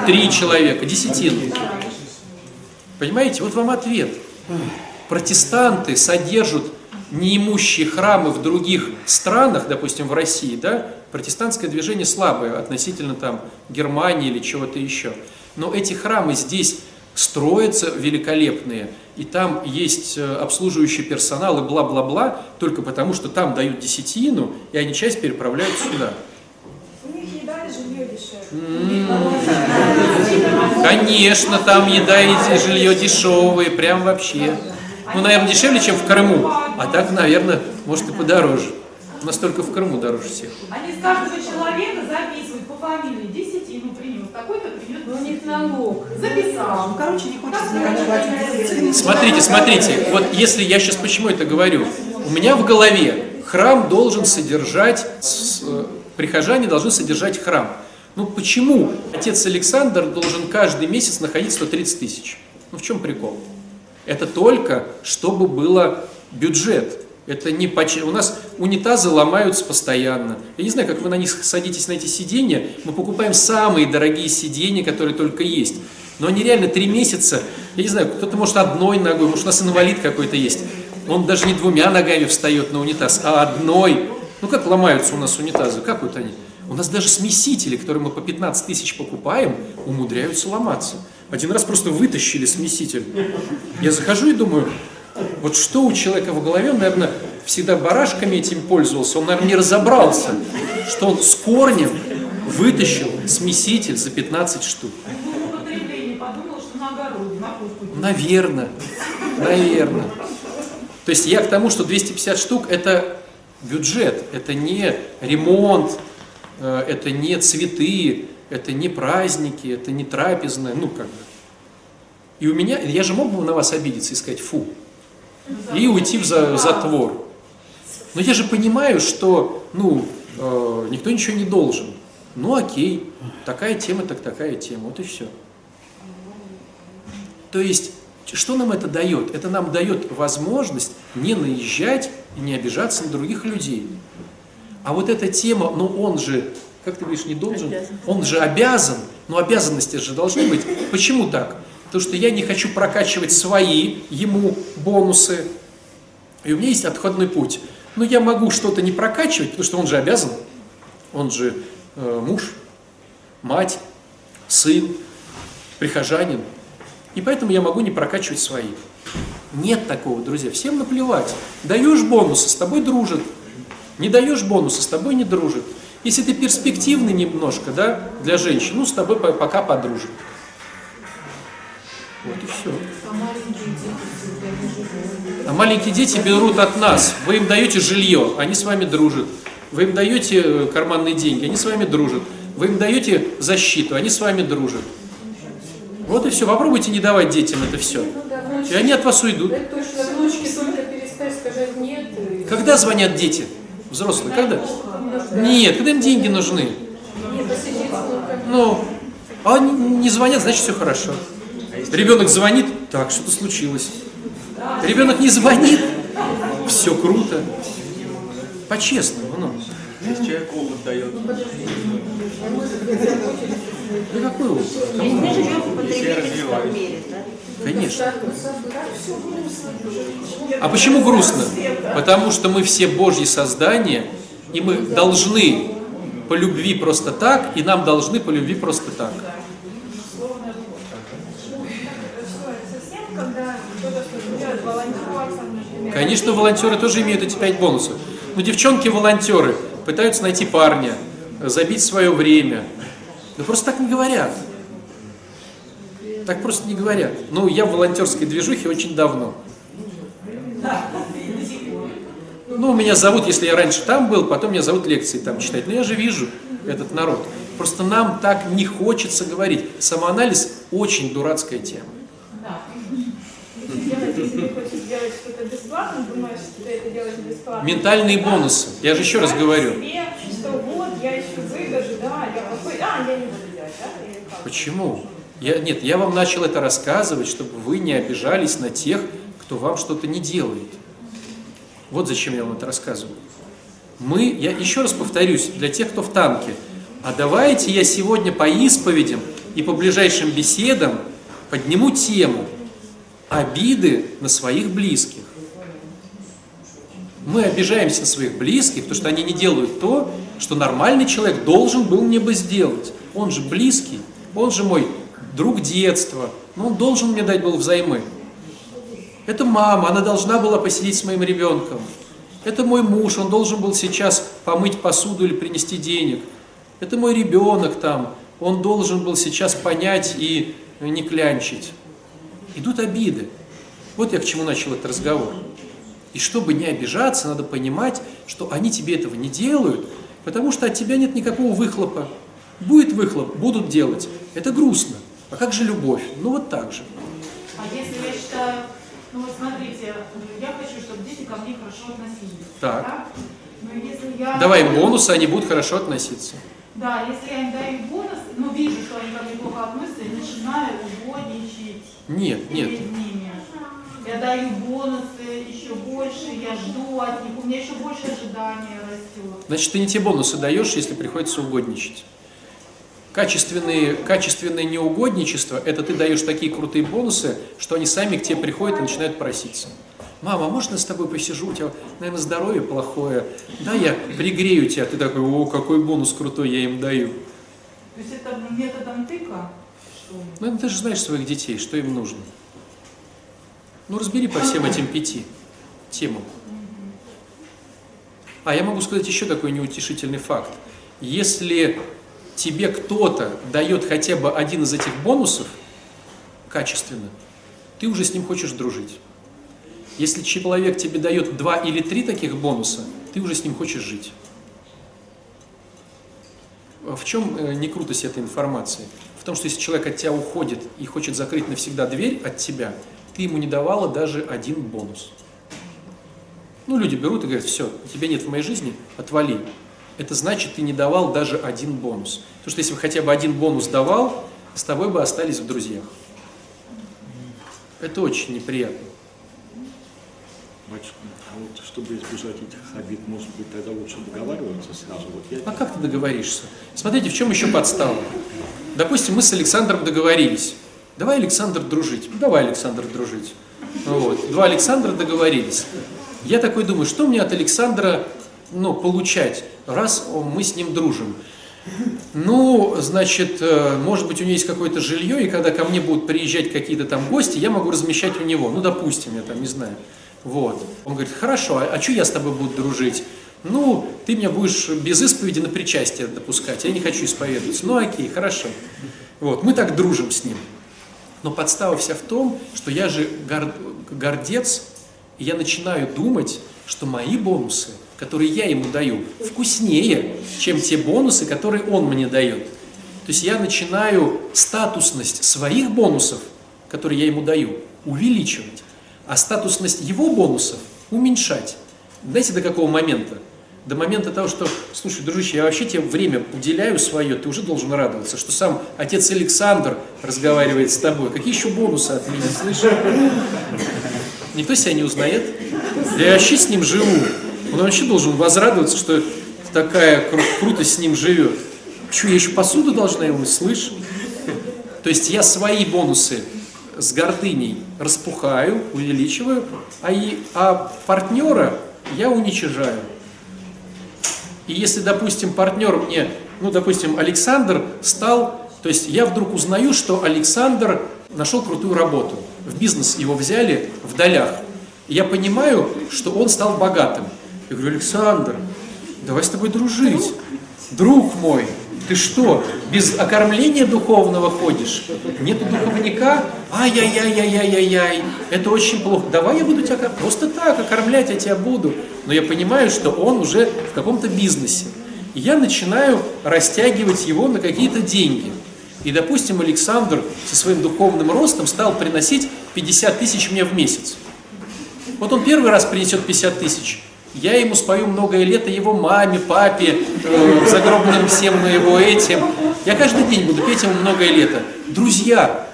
Три человека. Десятину. Понимаете? Вот вам ответ. Протестанты содержат неимущие храмы в других странах, допустим, в России, да, протестантское движение слабое относительно там Германии или чего-то еще. Но эти храмы здесь строятся великолепные, и там есть э, обслуживающий персонал и бла-бла-бла, только потому что там дают десятину, и они часть переправляют сюда. У них еда и жилье дешевле. Конечно, там еда и жилье дешевые, прям вообще. Ну, наверное, дешевле, чем в Крыму. А так, наверное, может и подороже. У нас только в Крыму дороже всех. Они с каждого человека записывают по фамилии десятину принес, такой-то принес. Ну, у них налог. Записал. Короче, не хочется. Смотрите, смотрите, вот если я сейчас почему это говорю, у меня в голове храм должен содержать, э, прихожане должны содержать храм. Ну почему отец Александр должен каждый месяц находить 130 тысяч? Ну в чем прикол? Это только, чтобы было бюджет. Это не поч... У нас унитазы ломаются постоянно. Я не знаю, как вы на них садитесь на эти сиденья. Мы покупаем самые дорогие сиденья, которые только есть. Но они реально три месяца, я не знаю, кто-то может одной ногой, может у нас инвалид какой-то есть. Он даже не двумя ногами встает на унитаз, а одной. Ну как ломаются у нас унитазы, как вот они? У нас даже смесители, которые мы по 15 тысяч покупаем, умудряются ломаться. Один раз просто вытащили смеситель. Я захожу и думаю, вот что у человека в голове, он, наверное, всегда барашками этим пользовался, он, наверное, не разобрался, что он с корнем вытащил смеситель за 15 штук. Кухне. Наверное, наверное. То есть я к тому, что 250 штук это бюджет, это не ремонт, это не цветы, это не праздники, это не трапезная, ну как бы. И у меня, я же мог бы на вас обидеться и сказать фу, и уйти в за- затвор. Но я же понимаю, что, ну, э, никто ничего не должен. Ну окей, такая тема, так такая тема, вот и все. То есть, что нам это дает? Это нам дает возможность не наезжать и не обижаться на других людей. А вот эта тема, ну он же, как ты говоришь, не должен, он же обязан, но обязанности же должны быть. Почему так? Потому что я не хочу прокачивать свои ему бонусы, и у меня есть отходной путь. Но я могу что-то не прокачивать, потому что он же обязан, он же э, муж, мать, сын, прихожанин. И поэтому я могу не прокачивать свои. Нет такого, друзья, всем наплевать. Даешь бонусы, с тобой дружат. Не даешь бонусы, с тобой не дружат. Если ты перспективный немножко, да, для женщин, ну, с тобой по- пока подружат. Вот и все. А маленькие дети берут от нас. Вы им даете жилье, они с вами дружат. Вы им даете э, карманные деньги, они с вами дружат. Вы им даете защиту, они с вами дружат. Вот и все. Попробуйте не давать детям это все. И они от вас уйдут. Когда звонят дети? Взрослые, когда? Нет, когда им деньги нужны. Ну, а они не звонят, значит все хорошо. Ребенок звонит, так, что-то случилось. Ребенок не звонит, все круто. По-честному, ну. Если человек опыт дает, Да какой опыт? Мы живем Конечно. А почему грустно? Потому что мы все Божьи создания, и мы должны по любви просто так, и нам должны по любви просто так. Конечно, волонтеры тоже имеют эти пять бонусов. Но девчонки-волонтеры пытаются найти парня, забить свое время. Да просто так не говорят. Так просто не говорят. Ну, я в волонтерской движухе очень давно. Ну, меня зовут, если я раньше там был, потом меня зовут лекции там читать. Но я же вижу этот народ. Просто нам так не хочется говорить. Самоанализ очень дурацкая тема. Делать, если хочешь сделать что-то бесплатно, думаешь, что ты это делаешь бесплатно. Ментальные бонусы. Я же еще раз говорю. Себе, что вот, я ищу выгоду, да, я плохой, а, я не буду делать, да, или как? Почему? Я, нет, я вам начал это рассказывать, чтобы вы не обижались на тех, кто вам что-то не делает. Вот зачем я вам это рассказываю. Мы, я еще раз повторюсь, для тех, кто в танке, а давайте я сегодня по исповедям и по ближайшим беседам подниму тему обиды на своих близких. Мы обижаемся на своих близких, потому что они не делают то, что нормальный человек должен был мне бы сделать. Он же близкий, он же мой друг детства, но он должен мне дать был взаймы. Это мама, она должна была посидеть с моим ребенком. Это мой муж, он должен был сейчас помыть посуду или принести денег. Это мой ребенок там, он должен был сейчас понять и не клянчить. Идут обиды. Вот я к чему начал этот разговор. И чтобы не обижаться, надо понимать, что они тебе этого не делают, потому что от тебя нет никакого выхлопа. Будет выхлоп, будут делать. Это грустно. А как же любовь? Ну вот так же. А если я считаю, ну вот смотрите, я хочу, чтобы дети ко мне хорошо относились. Так. Да? Но если я... Давай им бонусы, они будут хорошо относиться. Да, если я им даю бонус, ну вижу, что они ко мне плохо относятся, и начинаю угодничать Нет, нет. ними. Я даю бонусы еще больше, я жду от них, у меня еще больше ожидания растет. Значит, ты не те бонусы даешь, если приходится угодничать. Качественные, качественное неугодничество – это ты даешь такие крутые бонусы, что они сами к тебе приходят и начинают проситься. Мама, а можно с тобой посижу? У тебя, наверное, здоровье плохое. Да, я пригрею тебя. Ты такой, о, какой бонус крутой я им даю. То есть это методом тыка? Что? Ну, ты же знаешь своих детей, что им нужно. Ну, разбери по всем этим пяти темам. А я могу сказать еще такой неутешительный факт. Если тебе кто-то дает хотя бы один из этих бонусов качественно, ты уже с ним хочешь дружить. Если человек тебе дает два или три таких бонуса, ты уже с ним хочешь жить. В чем э, не крутость этой информации? В том, что если человек от тебя уходит и хочет закрыть навсегда дверь от тебя, ты ему не давала даже один бонус. Ну, люди берут и говорят, все, тебя нет в моей жизни, отвали. Это значит, ты не давал даже один бонус. Потому что если бы хотя бы один бонус давал, с тобой бы остались в друзьях. Это очень неприятно. Батюшка, а вот чтобы избежать этих обид, может быть, тогда лучше договариваться сразу. Вот я А как ты договоришься? Смотрите, в чем еще подстава. Допустим, мы с Александром договорились. Давай, Александр, дружить. Давай, Александр, дружить. Вот. Два Александра договорились. Я такой думаю, что мне от Александра ну, получать, раз мы с ним дружим? Ну, значит, э, может быть, у него есть какое-то жилье, и когда ко мне будут приезжать какие-то там гости, я могу размещать у него. Ну, допустим, я там не знаю. Вот. Он говорит, хорошо, а, а что я с тобой буду дружить? Ну, ты меня будешь без исповеди на причастие допускать, я не хочу исповедоваться. Ну, окей, хорошо. Вот, мы так дружим с ним. Но подстава вся в том, что я же гор- гордец, и я начинаю думать, что мои бонусы, которые я ему даю, вкуснее, чем те бонусы, которые он мне дает. То есть я начинаю статусность своих бонусов, которые я ему даю, увеличивать, а статусность его бонусов уменьшать. Знаете, до какого момента? До момента того, что, слушай, дружище, я вообще тебе время уделяю свое, ты уже должен радоваться, что сам отец Александр разговаривает с тобой. Какие еще бонусы от меня, слышишь? Никто себя не узнает. Я вообще с ним живу. Он вообще должен возрадоваться, что такая кру- крутость с ним живет. Че, я еще посуду должна ему, слышь? То есть я свои бонусы с гордыней распухаю, увеличиваю, а, и, а партнера я уничижаю. И если, допустим, партнер мне, ну, допустим, Александр стал, то есть я вдруг узнаю, что Александр нашел крутую работу, в бизнес его взяли в долях. И я понимаю, что он стал богатым. Я говорю, Александр, давай с тобой дружить. Друг мой, ты что, без окормления духовного ходишь? Нету духовника? Ай-яй-яй-яй-яй-яй, это очень плохо. Давай я буду тебя просто так окормлять, я тебя буду. Но я понимаю, что он уже в каком-то бизнесе. И я начинаю растягивать его на какие-то деньги. И, допустим, Александр со своим духовным ростом стал приносить 50 тысяч мне в месяц. Вот он первый раз принесет 50 тысяч. Я ему спою многое лето его маме, папе, э, загробным всем его этим. Я каждый день буду петь ему многое лето. Друзья,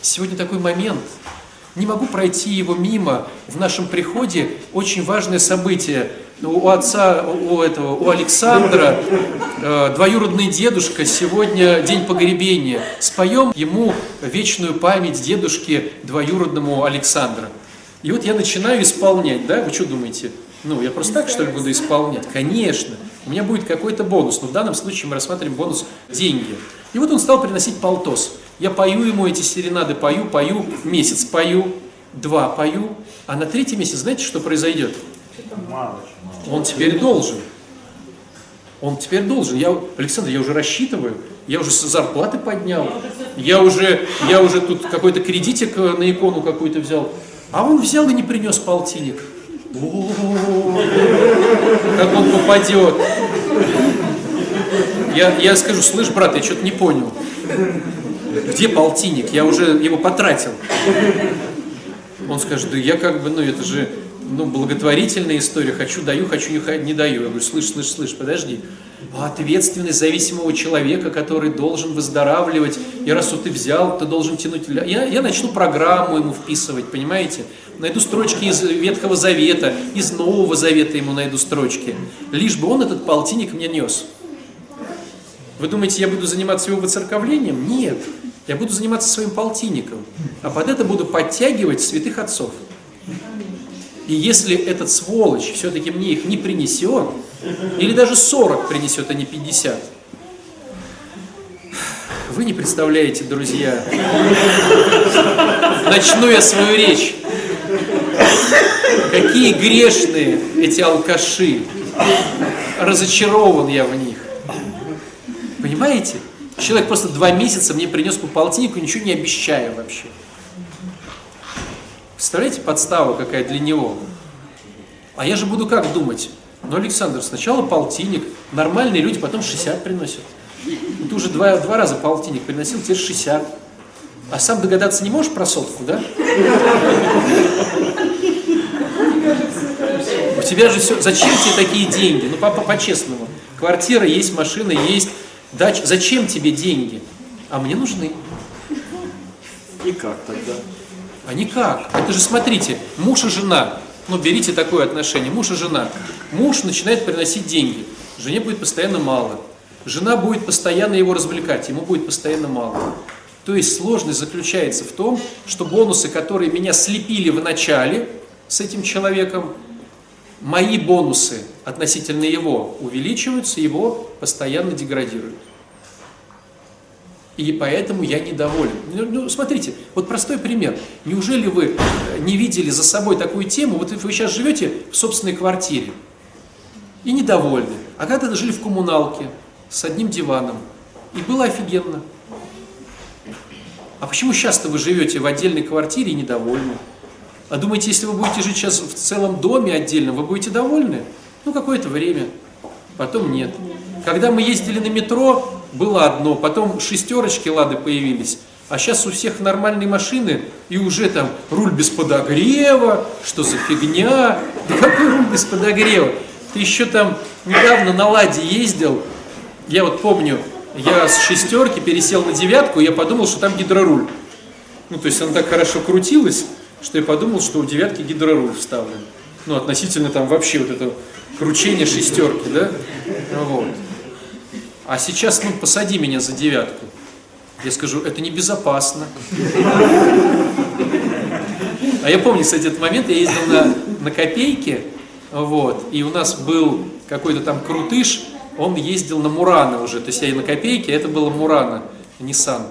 сегодня такой момент. Не могу пройти его мимо. В нашем приходе очень важное событие. У отца, у этого, у Александра, э, двоюродный дедушка, сегодня день погребения. Споем ему вечную память дедушке двоюродному Александра. И вот я начинаю исполнять, да? Вы что думаете? Ну, я просто так, что ли, буду исполнять? Конечно. У меня будет какой-то бонус, но в данном случае мы рассматриваем бонус деньги. И вот он стал приносить полтос. Я пою ему эти серенады, пою, пою, месяц пою, два пою, а на третий месяц знаете, что произойдет? Он теперь должен. Он теперь должен. Я, Александр, я уже рассчитываю, я уже зарплаты поднял, я уже, я уже тут какой-то кредитик э, на икону какую-то взял. А он взял и не принес полтинник. Как он попадет. Я, я скажу, слышь, брат, я что-то не понял. Где полтинник? Я уже его потратил. Он скажет, да я как бы, ну это же ну, благотворительная история, хочу даю, хочу не, даю. Я говорю, слышь, слышь, слышь, подожди. Ответственность зависимого человека, который должен выздоравливать, и раз вот ты взял, ты должен тянуть. Я, я начну программу ему вписывать, понимаете? Найду строчки из Ветхого Завета, из Нового Завета ему найду строчки. Лишь бы он этот полтинник мне нес. Вы думаете, я буду заниматься его выцерковлением? Нет. Я буду заниматься своим полтинником. А под это буду подтягивать святых отцов. И если этот сволочь все-таки мне их не принесет, или даже 40 принесет, а не 50, вы не представляете, друзья. Начну я свою речь. Какие грешные эти алкаши. Разочарован я в них. Понимаете? Человек просто два месяца мне принес по полтиннику, ничего не обещая вообще. Представляете, подстава какая для него? А я же буду как думать? Ну, Александр, сначала полтинник, нормальные люди потом 60 приносят. Ты уже два, два раза полтинник приносил, теперь 60. А сам догадаться не можешь про сотку, да? У тебя же все... Зачем тебе такие деньги? Ну, папа, по-честному. Квартира есть, машина есть, дача. Зачем тебе деньги? А мне нужны. И как тогда? А никак. Это же, смотрите, муж и жена. Ну, берите такое отношение. Муж и жена. Муж начинает приносить деньги. Жене будет постоянно мало. Жена будет постоянно его развлекать. Ему будет постоянно мало. То есть сложность заключается в том, что бонусы, которые меня слепили в начале с этим человеком, мои бонусы относительно его увеличиваются, его постоянно деградируют. И поэтому я недоволен. Ну, ну, смотрите, вот простой пример. Неужели вы э, не видели за собой такую тему? Вот вы сейчас живете в собственной квартире и недовольны. А когда-то жили в коммуналке с одним диваном. И было офигенно. А почему сейчас-то вы живете в отдельной квартире и недовольны? А думаете, если вы будете жить сейчас в целом доме отдельно, вы будете довольны? Ну, какое-то время. Потом нет. Когда мы ездили на метро, было одно, потом шестерочки лады появились, а сейчас у всех нормальные машины, и уже там руль без подогрева, что за фигня? Да какой руль без подогрева? Ты еще там недавно на ладе ездил, я вот помню, я с шестерки пересел на девятку, и я подумал, что там гидроруль. Ну, то есть она так хорошо крутилась, что я подумал, что у девятки гидроруль вставлен. Ну, относительно там вообще вот это кручение шестерки, да? Вот. А сейчас, ну, посади меня за девятку. Я скажу, это небезопасно. А я помню, кстати, этот момент, я ездил на, на копейке, вот, и у нас был какой-то там крутыш, он ездил на Мурана уже, то есть я и на копейке, а это было Мурана, Nissan.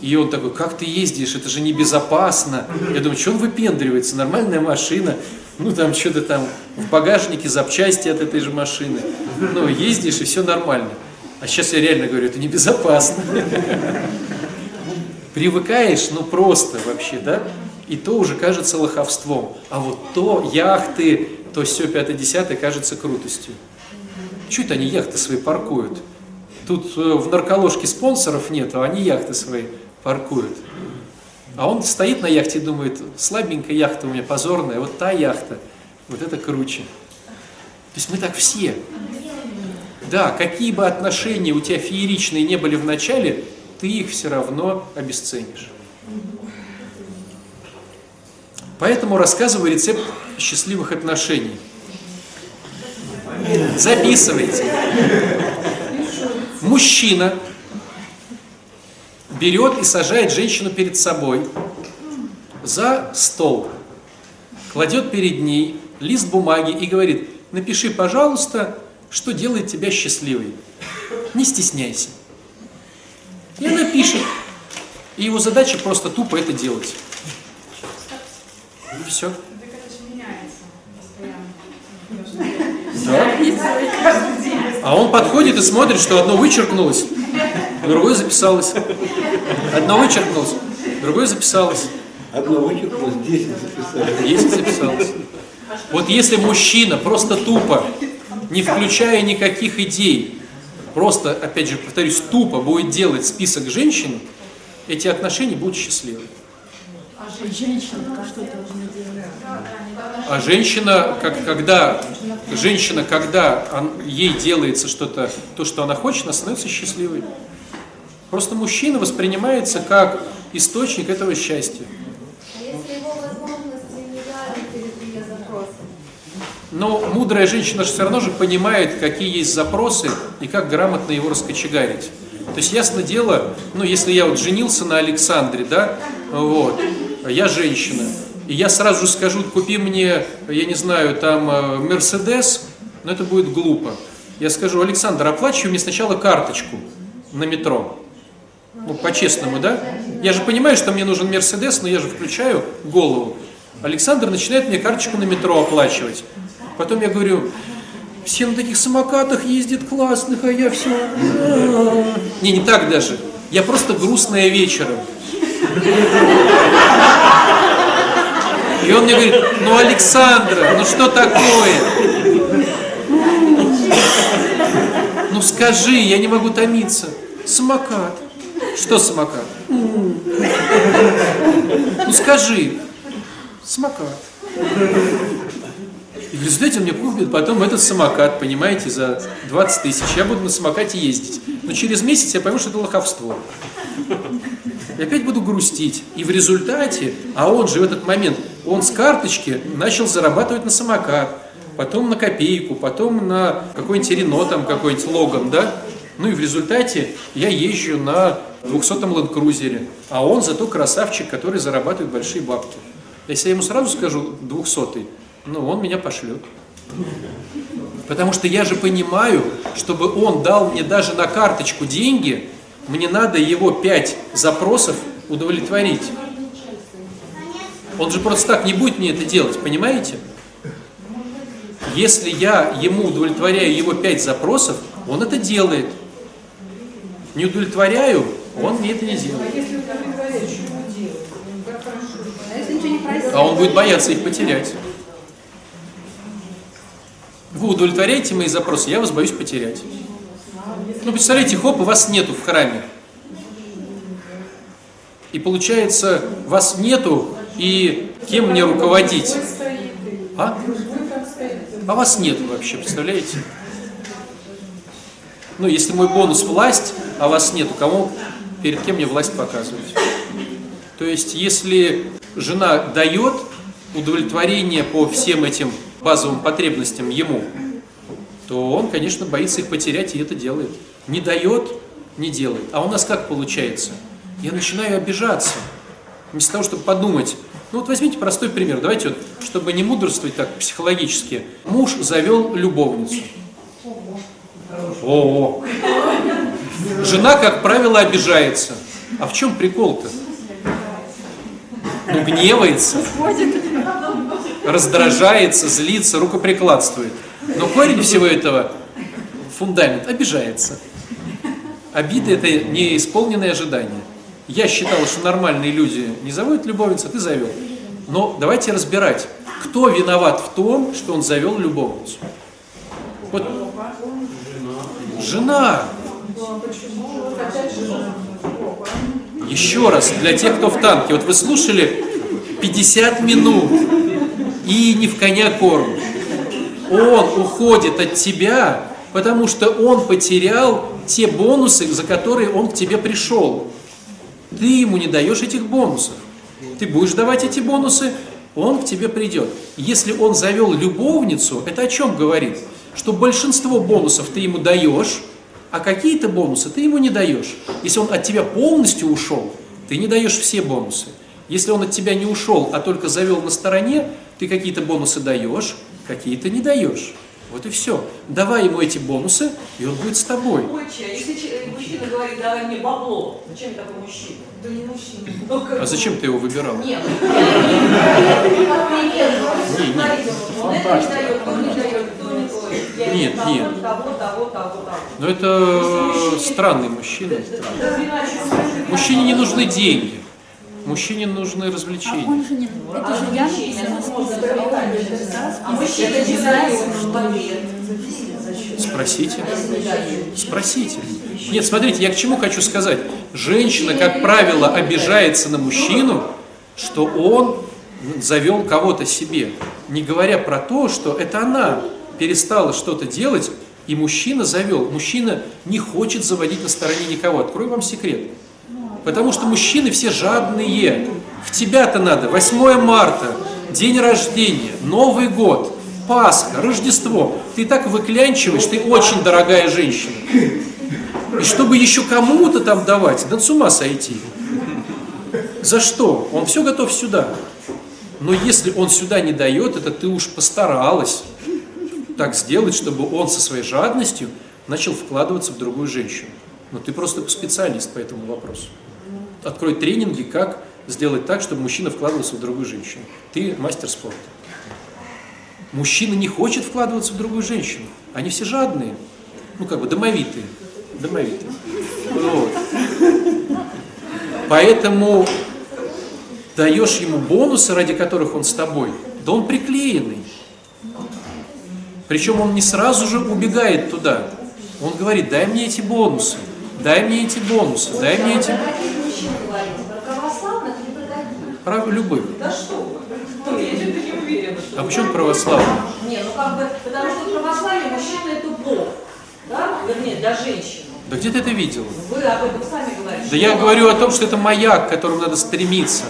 И он такой, как ты ездишь, это же небезопасно. Я думаю, что он выпендривается, нормальная машина, ну там что-то там в багажнике запчасти от этой же машины. Ну, ездишь и все нормально. А сейчас я реально говорю, это небезопасно. Привыкаешь, ну просто вообще, да? И то уже кажется лоховством. А вот то яхты, то все пятое, десятое кажется крутостью. Чуть это они яхты свои паркуют? Тут э, в нарколожке спонсоров нет, а они яхты свои паркуют. А он стоит на яхте и думает, слабенькая яхта у меня позорная, вот та яхта, вот это круче. То есть мы так все. Да, какие бы отношения у тебя фееричные не были в начале, ты их все равно обесценишь. Поэтому рассказываю рецепт счастливых отношений. Записывайте. Мужчина берет и сажает женщину перед собой за стол, кладет перед ней лист бумаги и говорит, напиши, пожалуйста, что делает тебя счастливой. Не стесняйся. И она пишет. И его задача просто тупо это делать. И все. Постоянно. А он подходит и смотрит, что одно вычеркнулось, другое записалось. Одно вычеркнулось, другое записалось. Одно вычеркнулось, 10 записали. Есть записалось. Вот если мужчина просто тупо, не включая никаких идей, просто, опять же, повторюсь, тупо будет делать список женщин, эти отношения будут счастливы. А женщина, как, когда, женщина, когда он- ей делается что-то, то, что она хочет, она становится счастливой. Просто мужчина воспринимается как источник этого счастья. Но мудрая женщина же все равно же понимает, какие есть запросы и как грамотно его раскочегарить. То есть, ясно дело, ну, если я вот женился на Александре, да, вот, я женщина, и я сразу же скажу, купи мне, я не знаю, там, э, Мерседес, но это будет глупо. Я скажу, Александр, оплачивай мне сначала карточку на метро. Ну, по-честному, да? Я же понимаю, что мне нужен Мерседес, но я же включаю голову. Александр начинает мне карточку на метро оплачивать. Потом я говорю, все на таких самокатах ездят классных, а я все... Не, не так даже. Я просто грустная вечером. И он мне говорит, ну, Александра, ну что такое? Ну скажи, я не могу томиться. Самокат. Что самокат? Ну скажи. Самокат. В результате он мне купит потом этот самокат, понимаете, за 20 тысяч. Я буду на самокате ездить. Но через месяц я пойму, что это лоховство. И опять буду грустить. И в результате, а он же в этот момент, он с карточки начал зарабатывать на самокат, потом на копейку, потом на какой-нибудь Рено, там какой-нибудь Логан, да? Ну и в результате я езжу на 200-м ленд-крузере, а он зато красавчик, который зарабатывает большие бабки. Если я ему сразу скажу 200 ну он меня пошлет. Потому что я же понимаю, чтобы он дал мне даже на карточку деньги, мне надо его пять запросов удовлетворить. Он же просто так не будет мне это делать, понимаете? Если я ему удовлетворяю его пять запросов, он это делает. Не удовлетворяю, он мне это не делает. А он будет бояться их потерять. Вы удовлетворяете мои запросы, я вас боюсь потерять. Ну, представляете, хоп, и вас нету в храме. И получается, вас нету, и кем мне руководить? А? А вас нету вообще, представляете? Ну, если мой бонус власть, а вас нету, кому, перед кем мне власть показывать? То есть, если жена дает удовлетворение по всем этим базовым потребностям ему, то он, конечно, боится их потерять и это делает. Не дает, не делает. А у нас как получается? Я начинаю обижаться. Вместо того, чтобы подумать, ну вот возьмите простой пример, давайте вот, чтобы не мудрствовать так психологически. Муж завел любовницу. О, Жена, как правило, обижается. А в чем прикол-то? Ну, гневается, раздражается, злится, рукоприкладствует. Но корень всего этого, фундамент, обижается. Обида – это неисполненные ожидания. Я считал, что нормальные люди не заводят любовницу, а ты завел. Но давайте разбирать, кто виноват в том, что он завел любовницу. Вот жена. Еще раз, для тех, кто в танке. Вот вы слушали 50 минут и не в коня корм. Он уходит от тебя, потому что он потерял те бонусы, за которые он к тебе пришел. Ты ему не даешь этих бонусов. Ты будешь давать эти бонусы, он к тебе придет. Если он завел любовницу, это о чем говорит? Что большинство бонусов ты ему даешь, а какие-то бонусы ты ему не даешь. Если он от тебя полностью ушел, ты не даешь все бонусы. Если он от тебя не ушел, а только завел на стороне, ты какие-то бонусы даешь, какие-то не даешь. Вот и все. Давай ему эти бонусы, и он будет с тобой. Отче, а если че- мужчина говорит, давай мне бабло, зачем такой мужчина? Да не мужчина. Как А зачем ты его выбирал? Нет, Нет, нет. Но это странный мужчина. Мужчине не нужны деньги. Мужчине нужны развлечения. Он же не... Это же я написала. А мужчина не в ответ. Спросите. Спросите. Нет, смотрите, я к чему хочу сказать. Женщина, как правило, обижается на мужчину, что он завел кого-то себе, не говоря про то, что это она перестала что-то делать, и мужчина завел. Мужчина не хочет заводить на стороне никого. Открою вам секрет. Потому что мужчины все жадные. В тебя-то надо 8 марта, день рождения, Новый год, Пасха, Рождество. Ты так выклянчиваешь, ты очень дорогая женщина. И чтобы еще кому-то там давать, да с ума сойти. За что? Он все готов сюда. Но если он сюда не дает, это ты уж постаралась так сделать, чтобы он со своей жадностью начал вкладываться в другую женщину. Но ты просто специалист по этому вопросу. Открой тренинги, как сделать так, чтобы мужчина вкладывался в другую женщину. Ты мастер спорта. Мужчина не хочет вкладываться в другую женщину. Они все жадные. Ну, как бы домовитые. Домовитые. Вот. Поэтому даешь ему бонусы, ради которых он с тобой, да он приклеенный. Причем он не сразу же убегает туда. Он говорит, дай мне эти бонусы, дай мне эти бонусы, дай мне эти... Про каких мужчин говорите? Про православных или про Про любых. Да что? Ну, я что-то не уверена, что... А почему православные? Не, ну как бы, потому что в православии мужчина это Бог, да? Вернее, для женщины. Да где ты это видел? Вы об этом сами говорите. Да я говорю о том, что это маяк, к которому надо стремиться.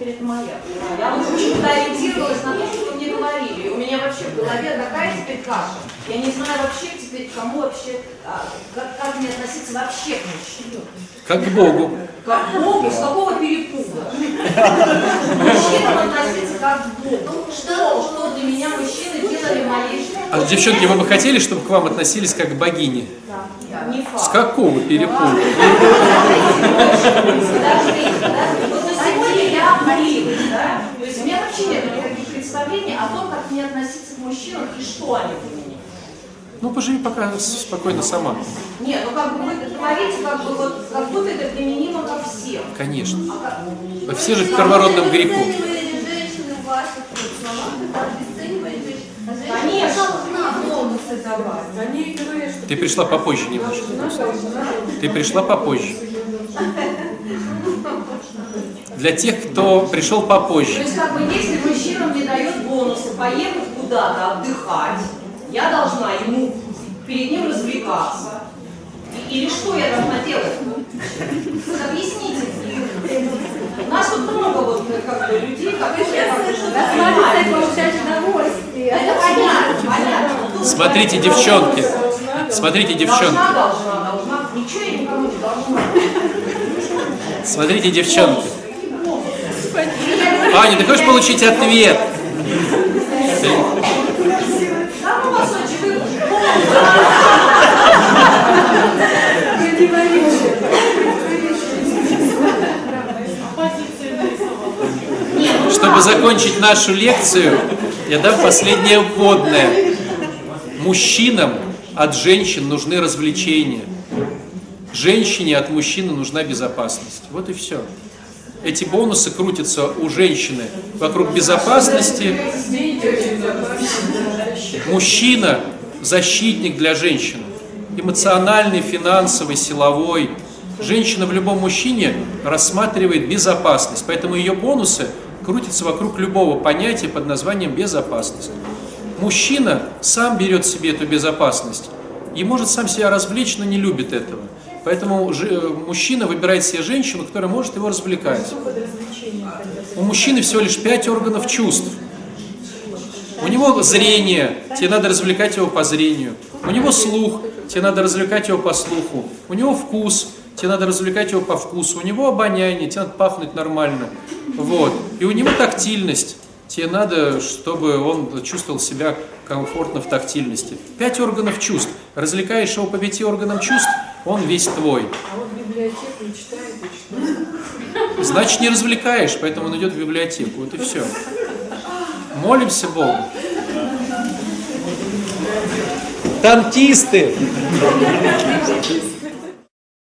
Перед моя. Я вот почему-то ориентировалась на то, что вы мне говорили. У меня вообще в голове такая теперь каша. Я не знаю вообще теперь, кому вообще, а, как, как мне относиться вообще к мужчине. Как к Богу. Как к Богу, с какого перепуга? Мужчинам относиться как к Богу. Что, что для меня мужчины делали жизни? А девчонки, вы бы хотели, чтобы к вам относились как к богине? Не С факт. какого перепуга? Вот на сегодня я да? То есть у меня вообще нет никаких представлений о том, как мне относиться к мужчинам и что они для меня. Ну, поживи пока спокойно сама. Нет, ну как бы вы говорите, как бы вот, как будто это применимо ко всем. Конечно. А как- Все же в первородном греху. Ты пришла попозже немножко. Ты пришла попозже. Для тех, кто пришел То попозже. есть как бы если мужчина мне дает бонусы поехать куда-то отдыхать, я должна ему перед ним развлекаться. Или что я должна делать? Объясните мне. У нас тут много вот как бы людей, которые как бы удовольствие. Это понятно, понятно. Смотрите, девчонки. Смотрите, девчонки. Должна, должна, должна. Ничего я никому не должна. Смотрите, девчонки. Аня, ты хочешь получить ответ? Чтобы закончить нашу лекцию, я дам последнее вводное. Мужчинам от женщин нужны развлечения. Женщине от мужчины нужна безопасность. Вот и все. Эти бонусы крутятся у женщины вокруг безопасности. Мужчина защитник для женщины. Эмоциональный, финансовый, силовой. Женщина в любом мужчине рассматривает безопасность. Поэтому ее бонусы крутятся вокруг любого понятия под названием безопасность. Мужчина сам берет себе эту безопасность и может сам себя развлечь, но не любит этого. Поэтому э, мужчина выбирает себе женщину, которая может его развлекать. У мужчины всего лишь пять органов чувств. У него зрение, тебе надо развлекать его по зрению. У него слух, тебе надо развлекать его по слуху. У него вкус, тебе надо развлекать его по вкусу. У него обоняние, тебе надо пахнуть нормально. Вот. И у него тактильность. Тебе надо, чтобы он чувствовал себя комфортно в тактильности. Пять органов чувств. Развлекаешь его по пяти органам чувств, он весь твой. А вот библиотеку читает и что? Значит, не развлекаешь, поэтому он идет в библиотеку. Вот и все. Молимся Богу. Танкисты!